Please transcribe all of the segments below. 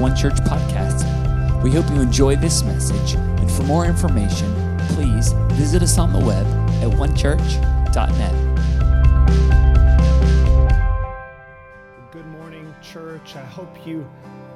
One Church podcast. We hope you enjoy this message, and for more information, please visit us on the web at onechurch.net. Good morning, church. I hope you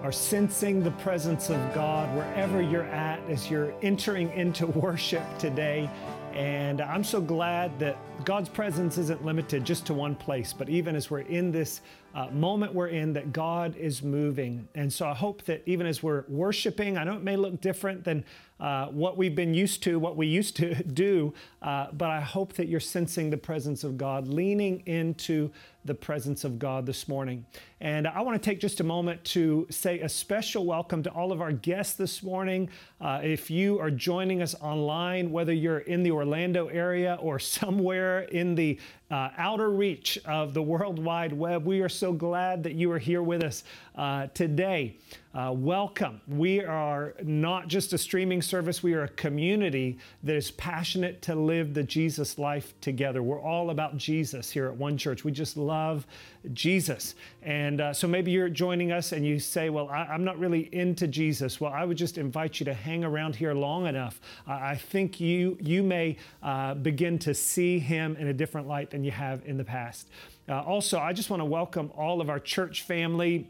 are sensing the presence of God wherever you're at as you're entering into worship today. And I'm so glad that God's presence isn't limited just to one place, but even as we're in this uh, moment we're in that God is moving. And so I hope that even as we're worshiping, I know it may look different than uh, what we've been used to, what we used to do, uh, but I hope that you're sensing the presence of God, leaning into the presence of God this morning. And I want to take just a moment to say a special welcome to all of our guests this morning. Uh, if you are joining us online, whether you're in the Orlando area or somewhere in the uh, outer reach of the World Wide Web. We are so glad that you are here with us uh, today. Uh, welcome. We are not just a streaming service, we are a community that is passionate to live the Jesus life together. We're all about Jesus here at One Church. We just love Jesus. And uh, so maybe you're joining us and you say, Well, I, am not really into Jesus. Well, I would just invite you to hang around here long enough. I think you, you may uh, begin to see him in a different light than you have in the past. Uh, also, I just want to welcome all of our church family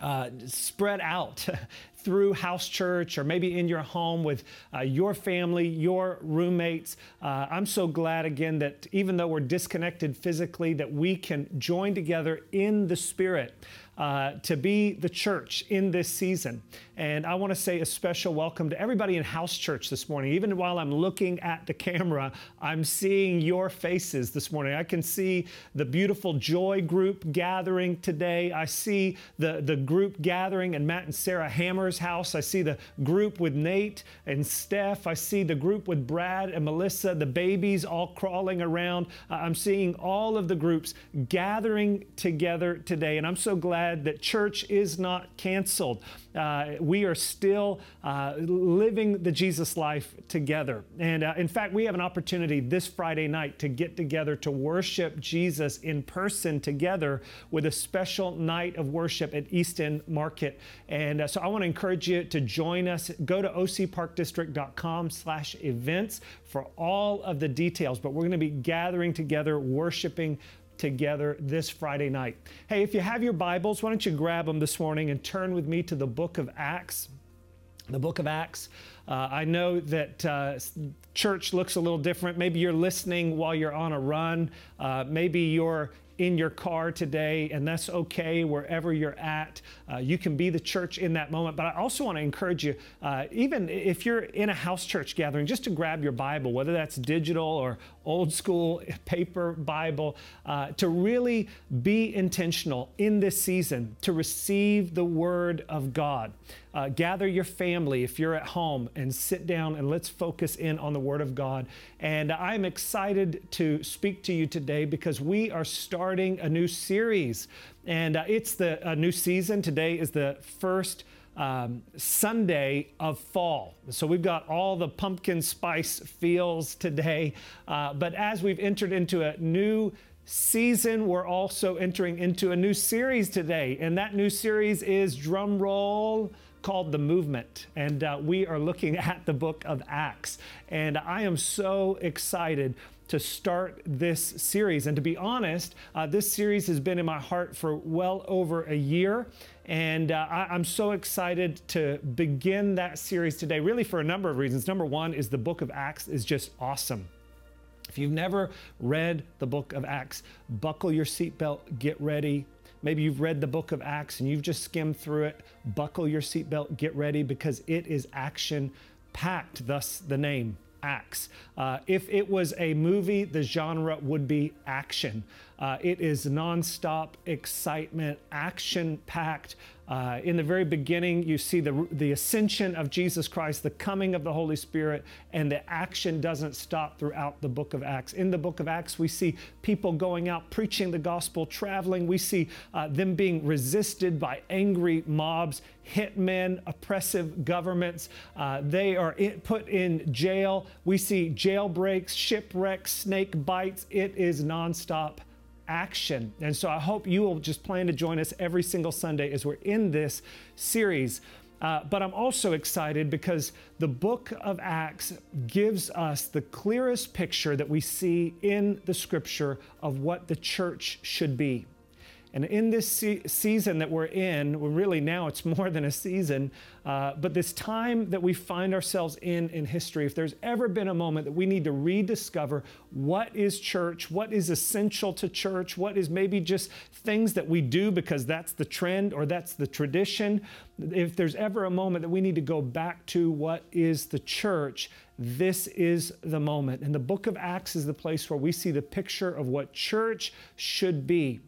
uh, spread out through house church or maybe in your home with uh, your family, your roommates. Uh, I'm so glad again that even though we're disconnected physically, that we can join together in the spirit uh, to be the church in this season. And I want to say a special welcome to everybody in house church this morning. Even while I'm looking at the camera, I'm seeing your faces this morning. I can see the beautiful joy group gathering today. I see the, the group gathering in Matt and Sarah Hammer's house. I see the group with Nate and Steph. I see the group with Brad and Melissa, the babies all crawling around. Uh, I'm seeing all of the groups gathering together today. And I'm so glad glad that church is not canceled. Uh, we are still uh, living the Jesus life together. And uh, in fact, we have an opportunity this Friday night to get together to worship Jesus in person together with a special night of worship at Easton Market. And uh, so I want to encourage you to join us. Go to ocparkdistrict.com slash events for all of the details. But we're going to be gathering together, worshiping together this Friday night. Hey, if you have your Bibles, why don't you grab them this morning and turn with me to the book of Acts? The book of Acts. Uh, I know that uh, church looks a little different. Maybe you're listening while you're on a run. Uh, maybe you're in your car today, and that's okay wherever you're at. Uh, you can be the church in that moment. But I also want to encourage you, uh, even if you're in a house church gathering, just to grab your Bible, whether that's digital or old school paper Bible, uh, to really be intentional in this season to receive the Word of God. Uh, gather your family if you're at home and sit down and let's focus in on the Word of God. And I'm excited to speak to you today because we are starting a new series. And uh, it's the new season. Today is the first um, Sunday of fall. So we've got all the pumpkin spice feels today. Uh, but as we've entered into a new season, we're also entering into a new series today. And that new series is drum roll called The Movement. And uh, we are looking at the book of Acts. And I am so excited to start this series. And to be honest, uh, this series has been in my heart for well over a year. And uh, I, am so excited to begin that series today, really for a number of reasons. Number one is the book of Acts is just awesome. If you've never read the book of Acts, buckle your seatbelt, get ready. Maybe you've read the book of Acts and you've just skimmed through it. Buckle your seatbelt, get ready because it is action packed, thus the name Acts. Uh, if it was a movie, the genre would be action. Uh, it is nonstop excitement, action packed. Uh, in the very beginning, you see the, the ascension of Jesus Christ, the coming of the Holy Spirit, and the action doesn't stop throughout the book of Acts. In the book of Acts, we see people going out preaching the gospel, traveling. We see uh, them being resisted by angry mobs, hitmen, oppressive governments. Uh, they are in, put in jail. We see jailbreaks, shipwrecks, snake bites. It is nonstop action. And so I hope you will just plan to join us every single Sunday as we're in this series. Uh, but I'm also excited because the book of Acts gives us the clearest picture that we see in the scripture of what the church should be. And in this se- season that we're in, well, really now it's more than a season, uh, but this time that we find ourselves in in history, if there's ever been a moment that we need to rediscover what is church, what is essential to church, what is maybe just things that we do because that's the trend or that's the tradition, if there's ever a moment that we need to go back to what is the church, this is the moment. And the book of Acts is the place where we see the picture of what church should be.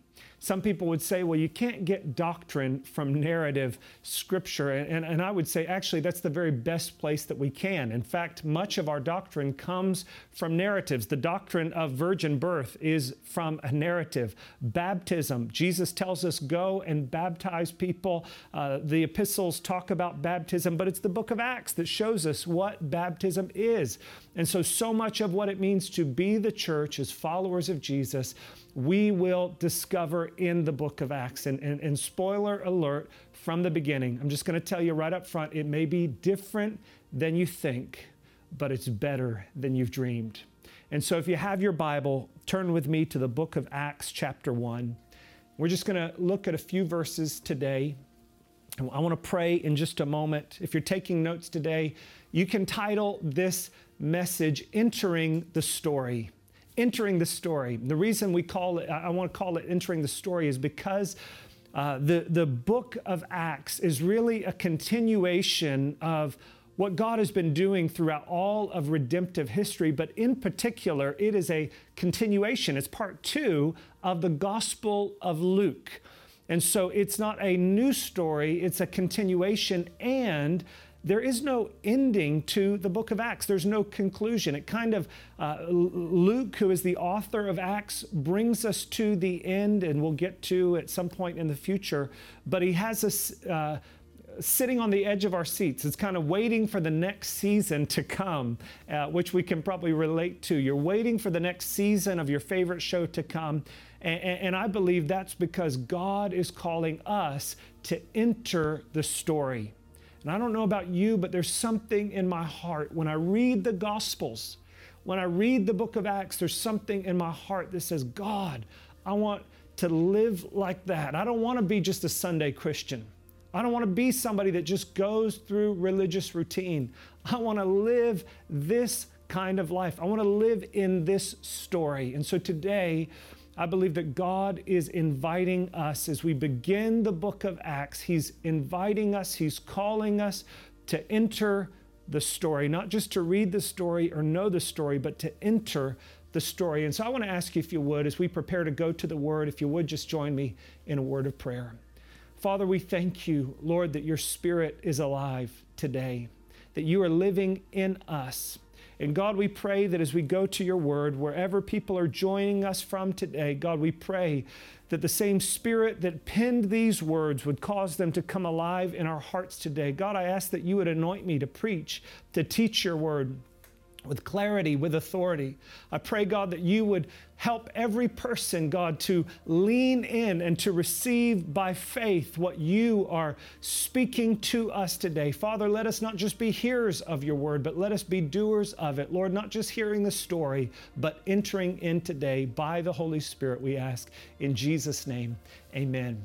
Some people would say, well, you can't get doctrine from narrative scripture. And, and, I would say, actually, that's the very best place that we can. In fact, much of our doctrine comes from narratives. The doctrine of virgin birth is from a narrative. Baptism, Jesus tells us, go and baptize people. Uh, the epistles talk about baptism, but it's the book of Acts that shows us what baptism is. And so, so much of what it means to be the church as followers of Jesus we will discover in the book of Acts. And, and, and spoiler alert from the beginning, I'm just going to tell you right up front it may be different than you think, but it's better than you've dreamed. And so if you have your Bible, turn with me to the book of Acts, chapter 1. We're just going to look at a few verses today. I want to pray in just a moment. If you're taking notes today, you can title this message Entering the Story entering the story. The reason we call it, I want to call it entering the story, is because uh, the, the book of Acts is really a continuation of what God has been doing throughout all of redemptive history, but in particular, it is a continuation. It's part two of the Gospel of Luke. And so it's not a new story, it's a continuation and there is no ending to the book of Acts. There's no conclusion. It kind of, uh, Luke, who is the author of Acts, brings us to the end, and we'll get to at some point in the future. But he has us uh, sitting on the edge of our seats. It's kind of waiting for the next season to come, uh, which we can probably relate to. You're waiting for the next season of your favorite show to come. And, and I believe that's because God is calling us to enter the story. And I don't know about you, but there's something in my heart when I read the Gospels, when I read the book of Acts, there's something in my heart that says, God, I want to live like that. I don't want to be just a Sunday Christian. I don't want to be somebody that just goes through religious routine. I want to live this kind of life. I want to live in this story. And so today, I believe that God is inviting us as we begin the book of Acts. He's inviting us, He's calling us to enter the story, not just to read the story or know the story, but to enter the story. And so I want to ask you, if you would, as we prepare to go to the Word, if you would just join me in a word of prayer. Father, we thank you, Lord, that your Spirit is alive today, that you are living in us. And God, we pray that as we go to your word, wherever people are joining us from today, God, we pray that the same spirit that penned these words would cause them to come alive in our hearts today. God, I ask that you would anoint me to preach, to teach your word with clarity, with authority. I pray, God, that you would help every person, God, to lean in and to receive by faith what you are speaking to us today. Father, let us not just be hearers of your word, but let us be doers of it. Lord, not just hearing the story, but entering in today by the Holy Spirit, we ask. In Jesus' name, amen.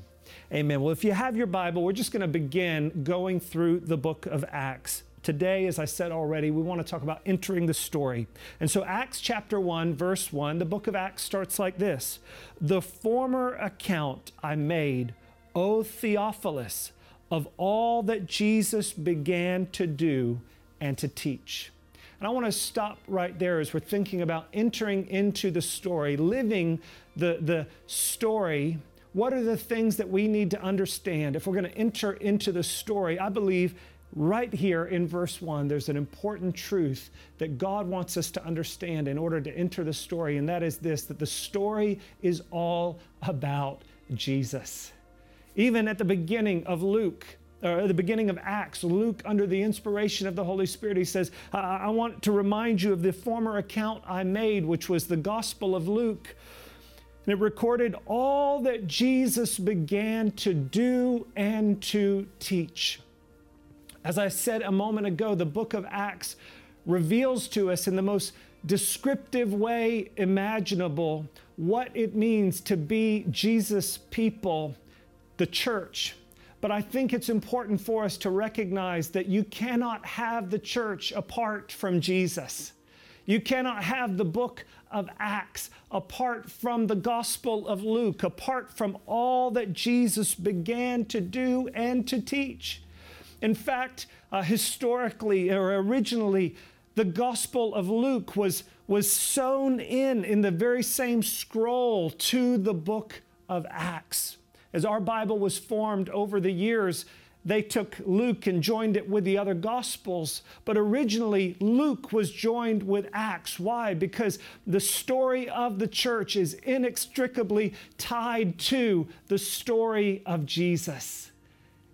Amen. Well, if you have your Bible, we're just going to begin going through the book of Acts. Today, as I said already, we want to talk about entering the story. And so, Acts chapter 1, verse 1, the book of Acts starts like this The former account I made, O Theophilus, of all that Jesus began to do and to teach. And I want to stop right there as we're thinking about entering into the story, living the, the story. What are the things that we need to understand if we're going to enter into the story? I believe right here in verse 1, there's an important truth that God wants us to understand in order to enter the story, and that is this that the story is all about Jesus. Even at the beginning of Luke, or at the beginning of Acts, Luke, under the inspiration of the Holy Spirit, he says, I want to remind you of the former account I made, which was the Gospel of Luke. And it recorded all that Jesus began to do and to teach. As I said a moment ago, the book of Acts reveals to us in the most descriptive way imaginable what it means to be Jesus' people, the church. But I think it's important for us to recognize that you cannot have the church apart from Jesus. You cannot have the book of Acts apart from the Gospel of Luke, apart from all that Jesus began to do and to teach. In fact, uh, historically or originally, the Gospel of Luke was, was sewn in in the very same scroll to the book of Acts. As our Bible was formed over the years, they took Luke and joined it with the other Gospels. But originally, Luke was joined with Acts. Why? Because the story of the church is inextricably tied to the story of Jesus.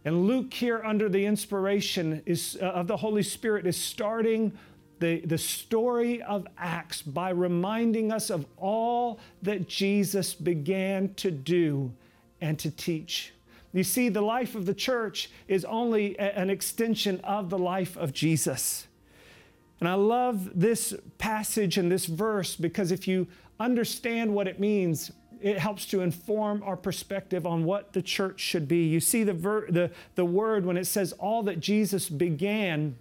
And Luke, here under the inspiration is, uh, of the Holy Spirit, is starting the, the story of Acts by reminding us of all that Jesus began to do and to teach. You see, the life of the church is only a, an extension of the life of Jesus. And I love this passage and this verse because if you understand what it means, it helps to inform our perspective on what the church should be. You see the, ver- the, the word when it says all that Jesus began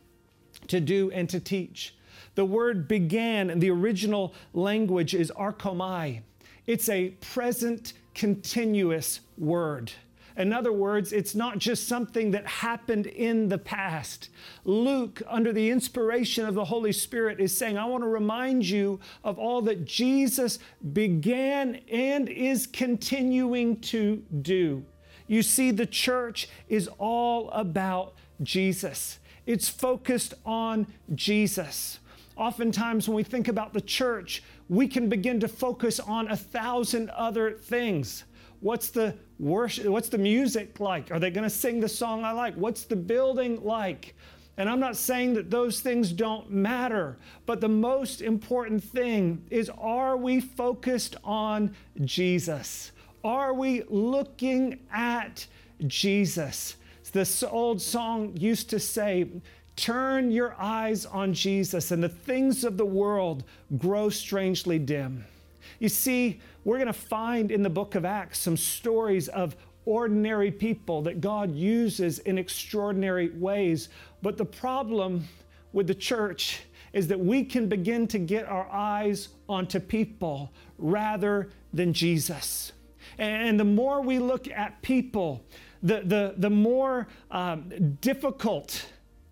to do and to teach. The word began in the original language is archomai. It's a present continuous word. In other words, it's not just something that happened in the past. Luke, under the inspiration of the Holy Spirit, is saying, I want to remind you of all that Jesus began and is continuing to do. You see, the church is all about Jesus, it's focused on Jesus. Oftentimes, when we think about the church, we can begin to focus on a thousand other things. What's the worship? What's the music like? Are they going to sing the song I like? What's the building like? And I'm not saying that those things don't matter, but the most important thing is are we focused on Jesus? Are we looking at Jesus? This old song used to say, Turn your eyes on Jesus, and the things of the world grow strangely dim. You see, we're going to find in the book of Acts some stories of ordinary people that God uses in extraordinary ways. But the problem with the church is that we can begin to get our eyes onto people rather than Jesus. And the more we look at people, the, the, the more um, difficult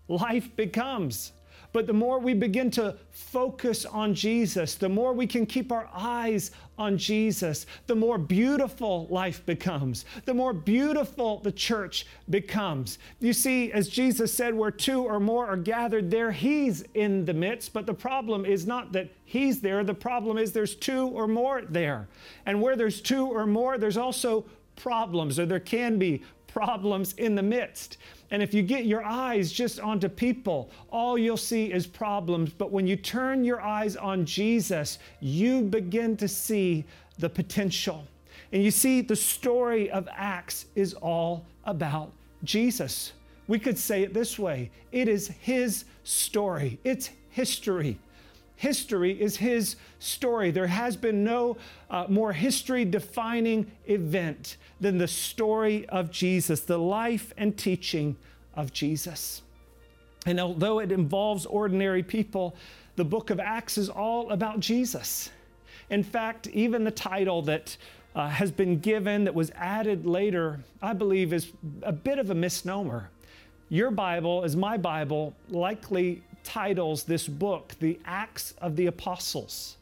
life becomes. But the more we begin to focus on Jesus, the more we can keep our eyes on Jesus, the more beautiful life becomes, the more beautiful the church becomes. You see, as Jesus said, where two or more are gathered, there He's in the midst. But the problem is not that He's there, the problem is there's two or more there. And where there's two or more, there's also problems, or there can be problems in the midst. And if you get your eyes just onto people, all you'll see is problems. But when you turn your eyes on Jesus, you begin to see the potential. And you see, the story of Acts is all about Jesus. We could say it this way it is His story, it's history. History is His story. There has been no uh, more history defining event than the story of Jesus, the life and teaching of Jesus. And although it involves ordinary people, the book of Acts is all about Jesus. In fact, even the title that uh, has been given, that was added later, I believe is a bit of a misnomer. Your Bible, as my Bible, likely titles this book The Acts of the Apostles.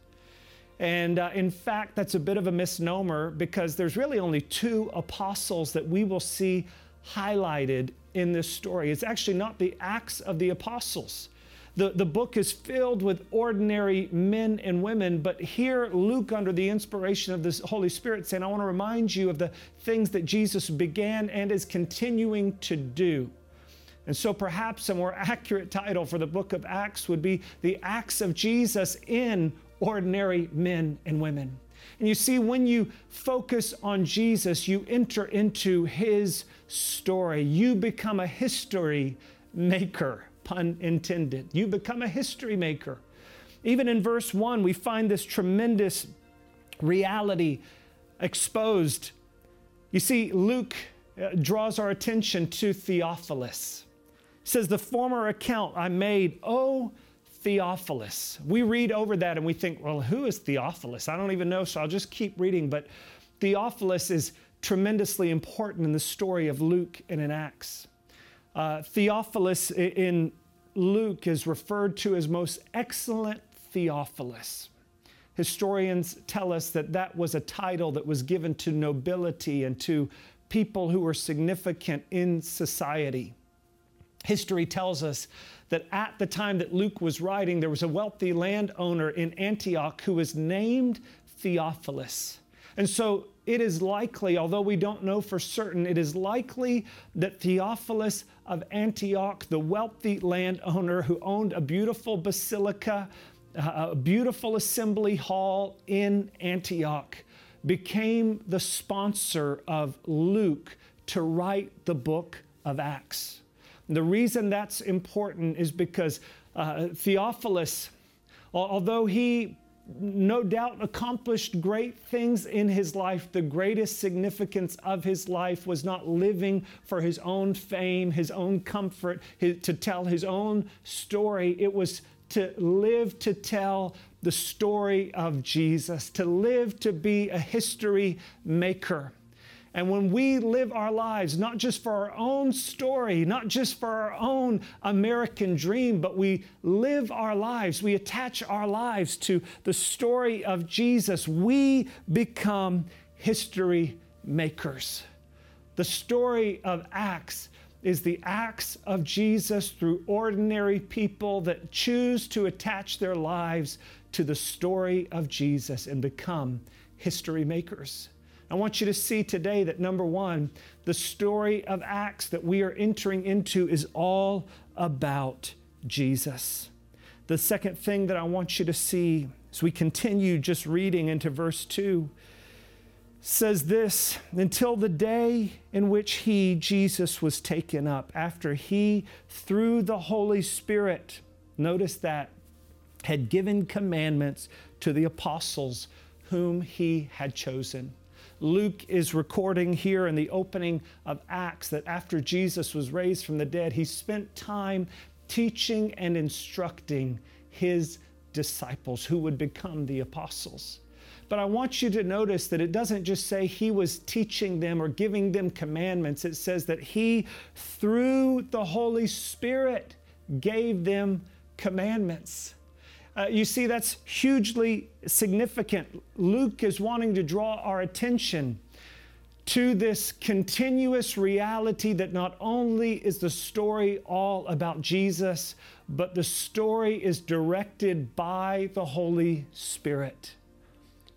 And uh, in fact, that's a bit of a misnomer because there's really only two apostles that we will see highlighted in this story. It's actually not the Acts of the Apostles. The, the book is filled with ordinary men and women, but here Luke, under the inspiration of the Holy Spirit, saying, I want to remind you of the things that Jesus began and is continuing to do. And so perhaps a more accurate title for the book of Acts would be The Acts of Jesus in ordinary men and women. And you see, when you focus on Jesus, you enter into his story. You become a history maker, pun intended. You become a history maker. Even in verse 1, we find this tremendous reality exposed. You see, Luke uh, draws our attention to Theophilus. Says, The former account I made, oh, Theophilus. We read over that and we think, well, who is Theophilus? I don't even know, so I'll just keep reading. But Theophilus is tremendously important in the story of Luke and in Acts. Uh, Theophilus in Luke is referred to as most excellent Theophilus. Historians tell us that that was a title that was given to nobility and to people who were significant in society. History tells us that at the time that Luke was writing, there was a wealthy landowner in Antioch who was named Theophilus. And so it is likely, although we don't know for certain, it is likely that Theophilus of Antioch, the wealthy landowner who owned a beautiful basilica, uh, a beautiful assembly hall in Antioch, became the sponsor of Luke to write the book of Acts. The reason that's important is because uh, Theophilus, although he no doubt accomplished great things in his life. The greatest significance of his life was not living for his own fame, his own comfort, his, to tell his own story. It was to live to tell the story of Jesus, to live to be a history maker. And when we live our lives, not just for our own story, not just for our own American dream, but we live our lives, we attach our lives to the story of Jesus, we become history makers. The story of Acts is the acts of Jesus through ordinary people that choose to attach their lives to the story of Jesus and become history makers. I want you to see today that number one, the story of Acts that we are entering into is all about Jesus. The second thing that I want you to see as we continue just reading into verse 2 says this until the day in which he, Jesus, was taken up, after he, through the Holy Spirit, notice that, had given commandments to the apostles whom he had chosen. Luke is recording here in the opening of Acts that after Jesus was raised from the dead, he spent time teaching and instructing his disciples who would become the apostles. But I want you to notice that it doesn't just say he was teaching them or giving them commandments. It says that he, through the Holy Spirit, gave them commandments. Uh, you see, that's hugely significant. Luke is wanting to draw our attention to this continuous reality that not only is the story all about Jesus, but the story is directed by the Holy Spirit.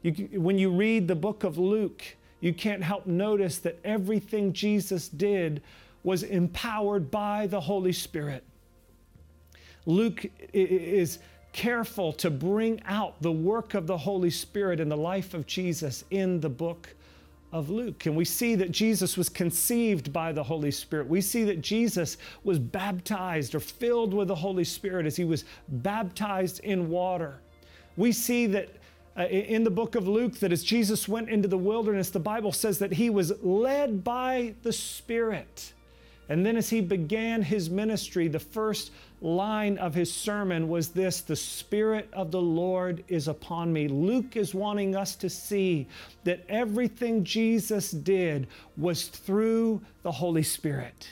You, when you read the book of Luke, you can't help notice that everything Jesus did was empowered by the Holy Spirit. Luke is careful to bring out the work of the Holy Spirit in the life of Jesus in the book of Luke. And we see that Jesus was conceived by the Holy Spirit. We see that Jesus was baptized or filled with the Holy Spirit as he was baptized in water. We see that uh, in the book of Luke that as Jesus went into the wilderness, the Bible says that he was led by the Spirit. And then as he began his ministry, the first line of his sermon was this The Spirit of the Lord is upon me. Luke is wanting us to see that everything Jesus did was through the Holy Spirit.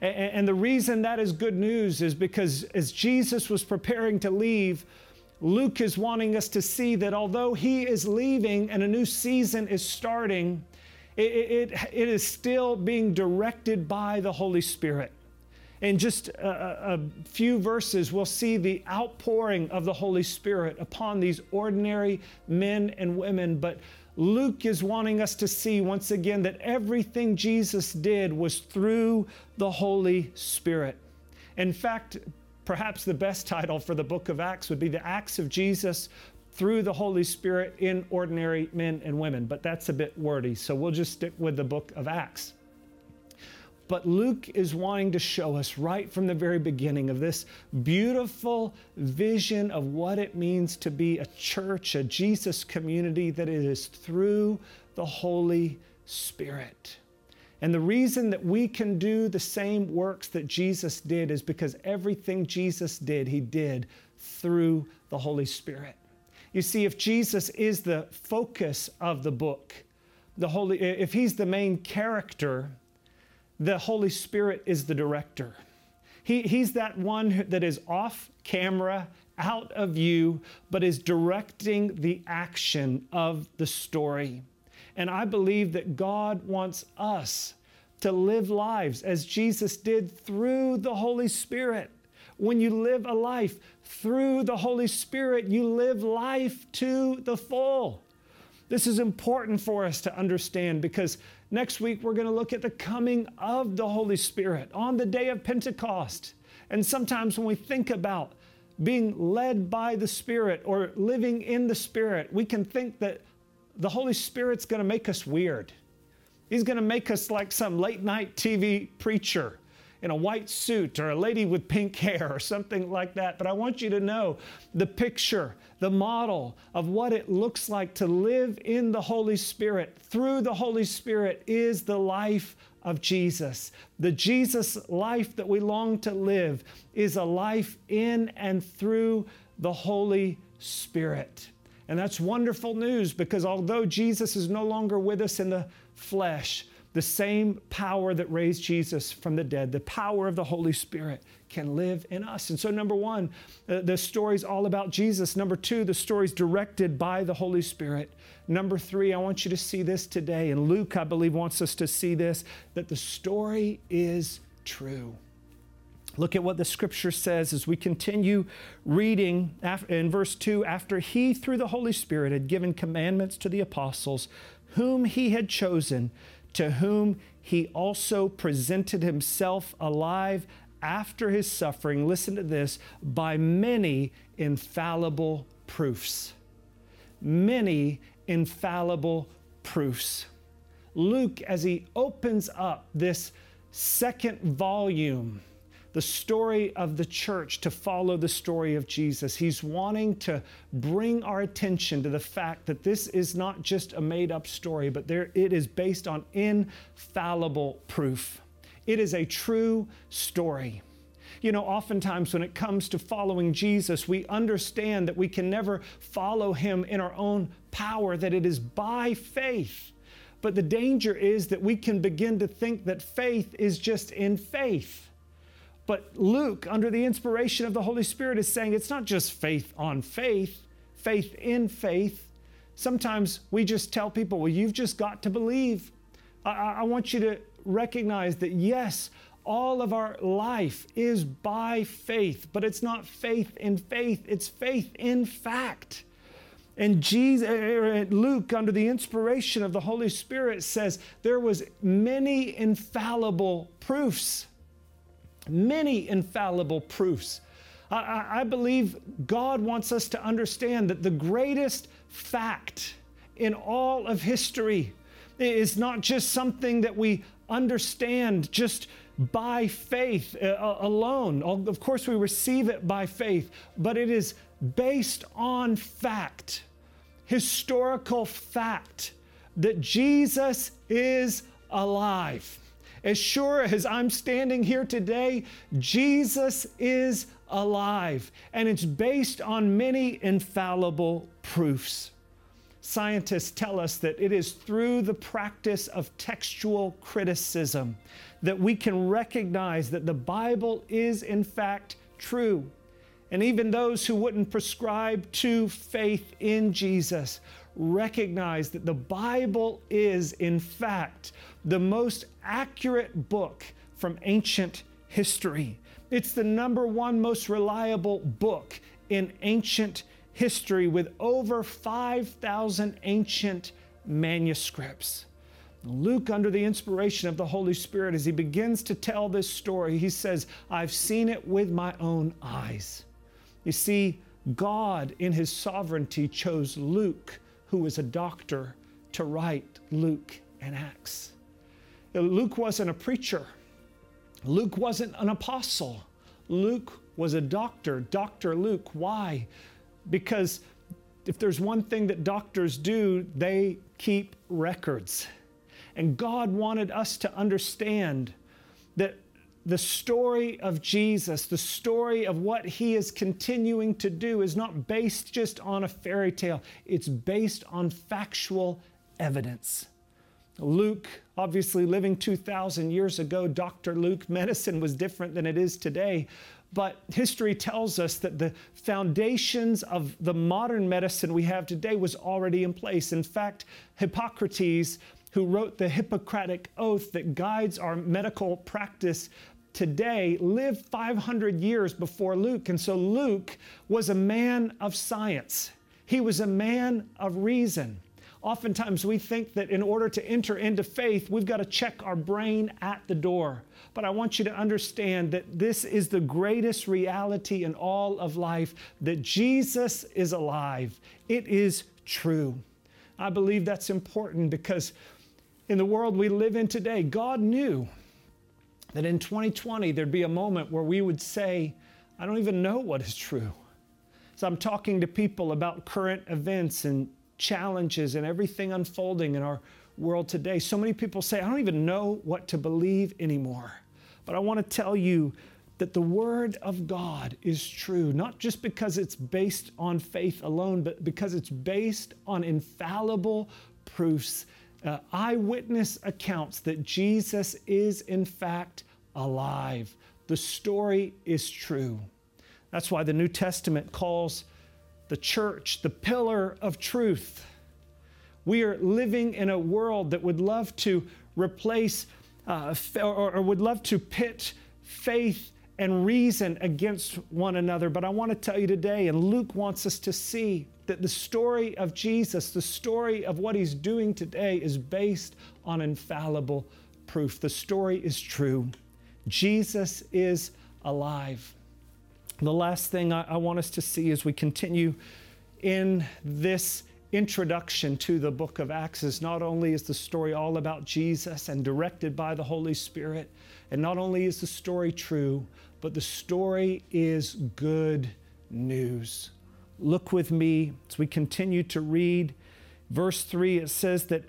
And the reason that is good news is because as Jesus was preparing to leave, Luke is wanting us to see that although he is leaving and a new season is starting, it, it, it is still being directed by the Holy Spirit. In just a, a, few verses, we'll see the outpouring of the Holy Spirit upon these ordinary men and women. But Luke is wanting us to see once again that everything Jesus did was through the Holy Spirit. In fact, perhaps the best title for the book of Acts would be The Acts of Jesus through the Holy Spirit in ordinary men and women. But that's a bit wordy, so we'll just stick with the book of Acts. But Luke is wanting to show us right from the very beginning of this beautiful vision of what it means to be a church, a Jesus community, that it is through the Holy Spirit. And the reason that we can do the same works that Jesus did is because everything Jesus did, he did through the Holy Spirit. You see, if Jesus is the focus of the book, the Holy, if he's the main character, the Holy Spirit is the director. He, he's that one that is off camera, out of view, but is directing the action of the story. And I believe that God wants us to live lives as Jesus did through the Holy Spirit. When you live a life through the Holy Spirit, you live life to the full. This is important for us to understand because next week we're going to look at the coming of the Holy Spirit on the day of Pentecost. And sometimes when we think about being led by the Spirit or living in the Spirit, we can think that the Holy Spirit's going to make us weird. He's going to make us like some late night TV preacher in a white suit or a lady with pink hair or something like that. But I want you to know the picture, the model of what it looks like to live in the Holy Spirit through the Holy Spirit is the life of Jesus. The Jesus life that we long to live is a life in and through the Holy Spirit. And that's wonderful news because although Jesus is no longer with us in the flesh, the same power that raised Jesus from the dead, the power of the Holy Spirit, can live in us. And so, number one, uh, the story's all about Jesus. Number two, the story's directed by the Holy Spirit. Number three, I want you to see this today. And Luke, I believe, wants us to see this that the story is true. Look at what the scripture says as we continue reading in verse 2 after he, through the Holy Spirit, had given commandments to the apostles, whom he had chosen to whom he also presented himself alive after his suffering, listen to this, by many infallible proofs. Many infallible proofs. Luke, as he opens up this second volume, the story of the church to follow the story of Jesus. He's wanting to bring our attention to the fact that this is not just a made up story, but there, it is based on infallible proof. It is a true story. You know, oftentimes when it comes to following Jesus, we understand that we can never follow him in our own power, that it is by faith. But the danger is that we can begin to think that faith is just in faith. But Luke, under the inspiration of the Holy Spirit, is saying it's not just faith on faith, faith in faith. Sometimes we just tell people, well, you've just got to believe. I, I want you to recognize that, yes, all of our life is by faith, but it's not faith in faith, it's faith in fact. And Jesus, uh, uh, Luke, under the inspiration of the Holy Spirit, says there was many infallible proofs many infallible proofs. I, I, believe God wants us to understand that the greatest fact in all of history is not just something that we understand just by faith uh, alone. Of course, we receive it by faith, but it is based on fact, historical fact, that Jesus is alive. As sure as I'm standing here today, Jesus is alive, and it's based on many infallible proofs. Scientists tell us that it is through the practice of textual criticism that we can recognize that the Bible is, in fact, true. And even those who wouldn't prescribe to faith in Jesus recognize that the Bible is, in fact, the most accurate book from ancient history. It's the number one most reliable book in ancient history with over 5,000 ancient manuscripts. Luke, under the inspiration of the Holy Spirit, as he begins to tell this story, he says, I've seen it with my own eyes. You see, God, in his sovereignty, chose Luke, who was a doctor, to write Luke and Acts. Luke wasn't a preacher, Luke wasn't an apostle. Luke was a doctor, Dr. Luke. Why? Because if there's one thing that doctors do, they keep records. And God wanted us to understand that the story of Jesus, the story of what he is continuing to do, is not based just on a fairy tale, it's based on factual evidence. Luke, obviously living 2,000 years ago, Dr. Luke, medicine was different than it is today. But history tells us that the foundations of the modern medicine we have today was already in place. In fact, Hippocrates, who wrote the Hippocratic Oath that guides our medical practice today, lived 500 years before Luke. And so Luke was a man of science, he was a man of reason. Oftentimes, we think that in order to enter into faith, we've got to check our brain at the door. But I want you to understand that this is the greatest reality in all of life that Jesus is alive. It is true. I believe that's important because in the world we live in today, God knew that in 2020 there'd be a moment where we would say, I don't even know what is true. So I'm talking to people about current events and challenges and everything unfolding in our world today. So many people say, I don't even know what to believe anymore. But I want to tell you that the Word of God is true, not just because it's based on faith alone, but because it's based on infallible proofs, uh, eyewitness accounts that Jesus is, in fact, alive. The story is true. That's why the New Testament calls the church, the pillar of truth. We are living in a world that would love to replace uh, or, or would love to pit faith and reason against one another. But I want to tell you today, and Luke wants us to see that the story of Jesus, the story of what he's doing today, is based on infallible proof. The story is true. Jesus is alive. The last thing I, I want us to see as we continue in this introduction to the book of Acts is not only is the story all about Jesus and directed by the Holy Spirit, and not only is the story true, but the story is good news. Look with me as we continue to read. Verse 3, it says that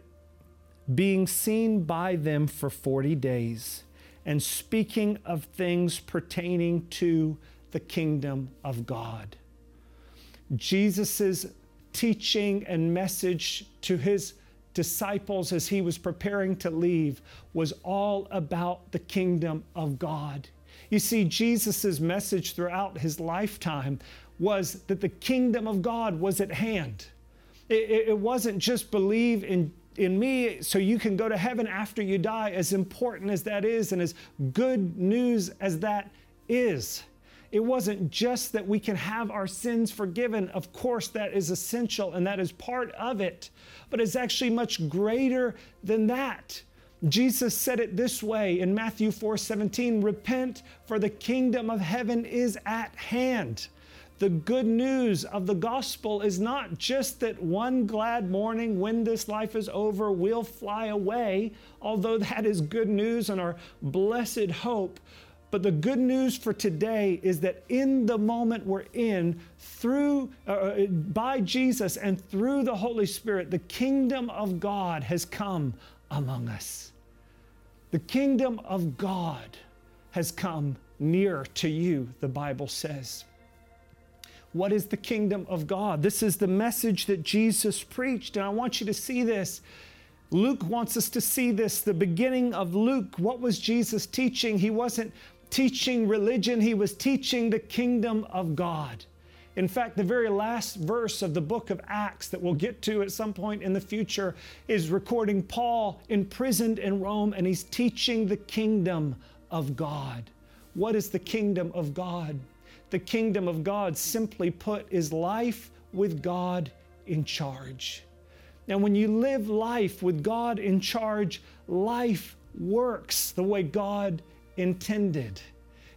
being seen by them for 40 days and speaking of things pertaining to the kingdom of God. Jesus' teaching and message to his disciples as he was preparing to leave was all about the kingdom of God. You see, Jesus' message throughout his lifetime was that the kingdom of God was at hand. It, it, wasn't just believe in, in me so you can go to heaven after you die, as important as that is and as good news as that is. It wasn't just that we can have our sins forgiven. Of course, that is essential and that is part of it, but it's actually much greater than that. Jesus said it this way in Matthew 4 17 Repent, for the kingdom of heaven is at hand. The good news of the gospel is not just that one glad morning when this life is over, we'll fly away, although that is good news and our blessed hope. But the good news for today is that in the moment we're in, through uh, uh, by Jesus and through the Holy Spirit, the kingdom of God has come among us. The kingdom of God has come near to you, the Bible says. What is the kingdom of God? This is the message that Jesus preached, and I want you to see this. Luke wants us to see this. The beginning of Luke, what was Jesus teaching? He wasn't teaching religion, he was teaching the kingdom of God. In fact, the very last verse of the book of Acts that we'll get to at some point in the future is recording Paul imprisoned in Rome and he's teaching the kingdom of God. What is the kingdom of God? The kingdom of God, simply put, is life with God in charge. Now, when you live life with God in charge, life works the way God intended.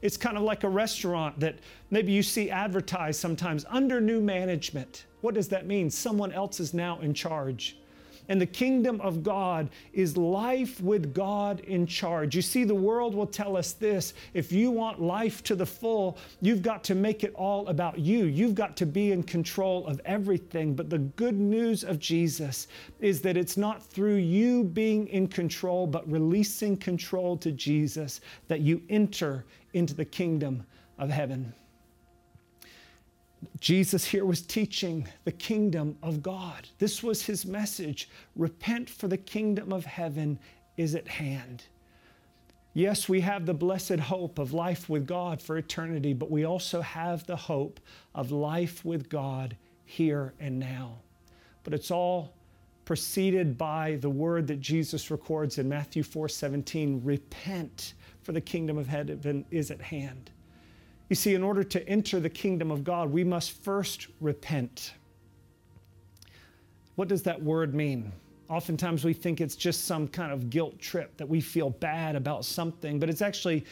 It's kind of like a restaurant that maybe you see advertised sometimes under new management. What does that mean? Someone else is now in charge. And the kingdom of God is life with God in charge. You see, the world will tell us this if you want life to the full, you've got to make it all about you. You've got to be in control of everything. But the good news of Jesus is that it's not through you being in control, but releasing control to Jesus that you enter into the kingdom of heaven. Jesus here was teaching the kingdom of God. This was his message repent, for the kingdom of heaven is at hand. Yes, we have the blessed hope of life with God for eternity, but we also have the hope of life with God here and now. But it's all preceded by the word that Jesus records in Matthew 4:17, repent for the kingdom of heaven is at hand. You see, in order to enter the kingdom of God, we must first repent. What does that word mean? Oftentimes we think it's just some kind of guilt trip that we feel bad about something, but it's actually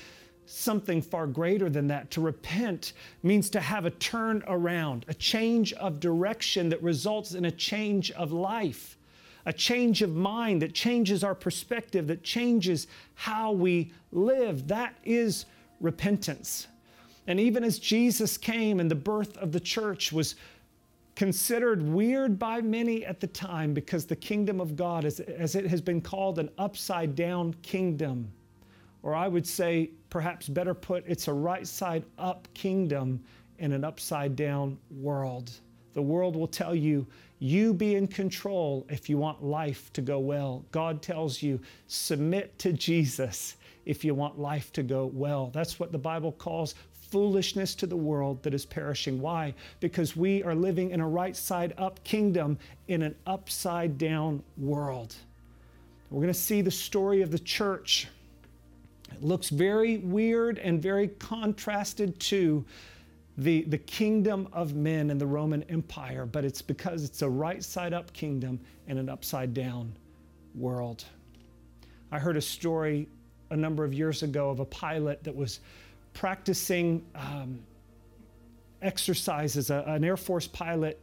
something far greater than that. To repent means to have a turn around, a change of direction that results in a change of life, a change of mind that changes our perspective, that changes how we live. That is repentance. And even as Jesus came and the birth of the church was considered weird by many at the time because the kingdom of God, as, as it has been called an upside down kingdom, or I would say, perhaps better put, it's a right side up kingdom in an upside down world. The world will tell you, you be in control if you want life to go well. God tells you, submit to Jesus if you want life to go well. That's what the Bible calls foolishness to the world that is perishing. Why? Because we are living in a right side up kingdom in an upside down world. We're going to see the story of the church. It looks very weird and very contrasted to the, the kingdom of men in the Roman Empire, but it's because it's a right side up kingdom in an upside down world. I heard a story a number of years ago of a pilot that was practicing um, exercises, a, an Air Force pilot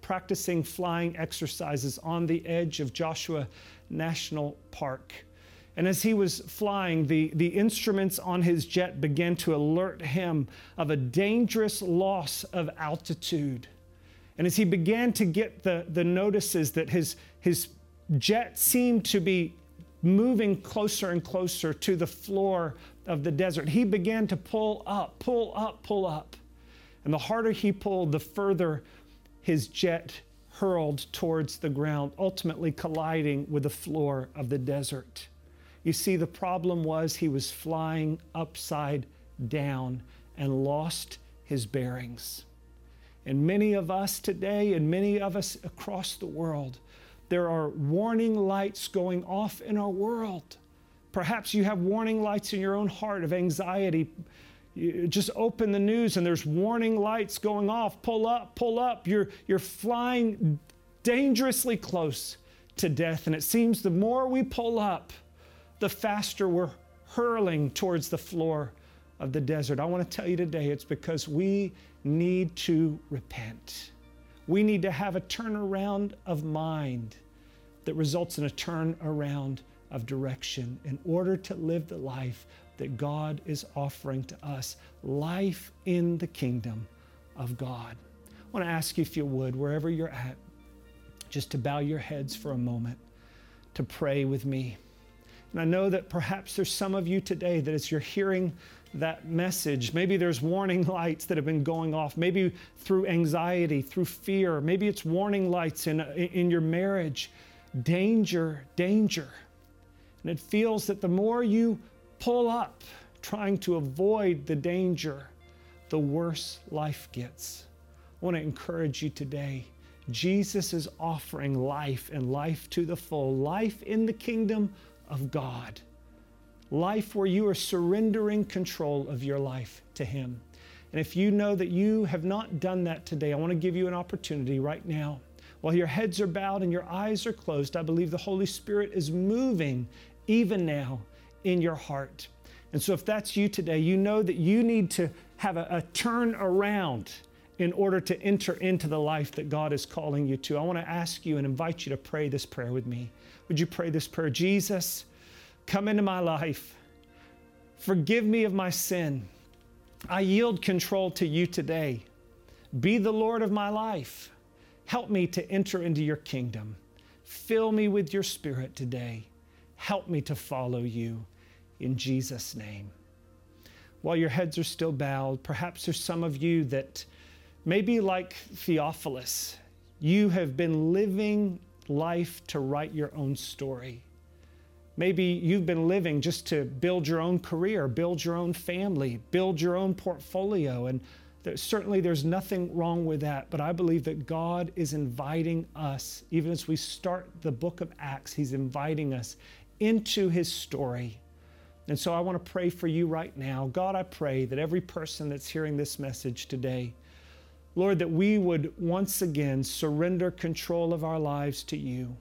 practicing flying exercises on the edge of Joshua National Park. And as he was flying, the, the instruments on his jet began to alert him of a dangerous loss of altitude. And as he began to get the, the notices that his, his jet seemed to be moving closer and closer to the floor of the desert, he began to pull up, pull up, pull up. And the harder he pulled, the further his jet hurled towards the ground, ultimately colliding with the floor of the desert. You see, the problem was he was flying upside down and lost his bearings. And many of us today, and many of us across the world, there are warning lights going off in our world. Perhaps you have warning lights in your own heart of anxiety. You just open the news and there's warning lights going off. Pull up, pull up. You're, you're flying dangerously close to death. And it seems the more we pull up, the faster we're hurling towards the floor of the desert. I want to tell you today it's because we need to repent. We need to have a turnaround of mind that results in a turnaround of direction in order to live the life that God is offering to us life in the kingdom of God. I want to ask you, if you would, wherever you're at, just to bow your heads for a moment to pray with me. And I know that perhaps there's some of you today that as you're hearing that message, maybe there's warning lights that have been going off, maybe through anxiety, through fear, maybe it's warning lights in, in your marriage. Danger, danger. And it feels that the more you pull up trying to avoid the danger, the worse life gets. I want to encourage you today. Jesus is offering life and life to the full, life in the kingdom of God, life where you are surrendering control of your life to Him. And if you know that you have not done that today, I want to give you an opportunity right now. While your heads are bowed and your eyes are closed, I believe the Holy Spirit is moving even now in your heart. And so, if that's you today, you know that you need to have a, a turn around in order to enter into the life that God is calling you to. I want to ask you and invite you to pray this prayer with me. Would you pray this prayer? Jesus, come into my life. Forgive me of my sin. I yield control to you today. Be the Lord of my life. Help me to enter into your kingdom. Fill me with your spirit today. Help me to follow you in Jesus' name. While your heads are still bowed, perhaps there's some of you that maybe like Theophilus, you have been living life to write your own story. Maybe you've been living just to build your own career, build your own family, build your own portfolio. And there, certainly there's nothing wrong with that. But I believe that God is inviting us, even as we start the book of Acts, He's inviting us into His story. And so I want to pray for you right now. God, I pray that every person that's hearing this message today, Lord, that we would once again surrender control of our lives to you.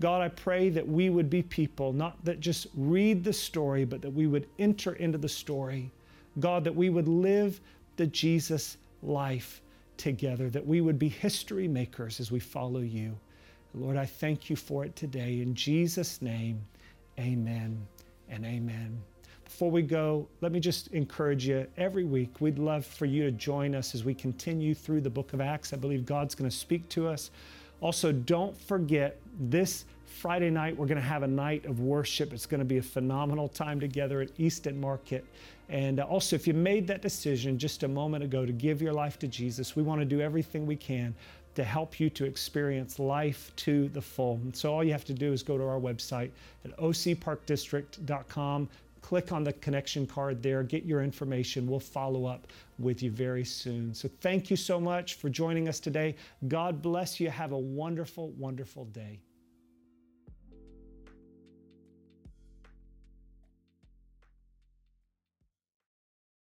God, I pray that we would be people, not that just read the story, but that we would enter into the story. God, that we would live the Jesus life together, that we would be history makers as we follow you. Lord, I thank you for it today. In Jesus' name, amen and amen. Before we go, let me just encourage you every week. We'd love for you to join us as we continue through the book of Acts. I believe God's going to speak to us. Also, don't forget this Friday night, we're going to have a night of worship. It's going to be a phenomenal time together at Easton Market. And also, if you made that decision just a moment ago to give your life to Jesus, we want to do everything we can to help you to experience life to the full. And so, all you have to do is go to our website at ocparkdistrict.com click on the connection card there, get your information. We'll follow up with you very soon. So thank you so much for joining us today. God bless you. Have a wonderful, wonderful day.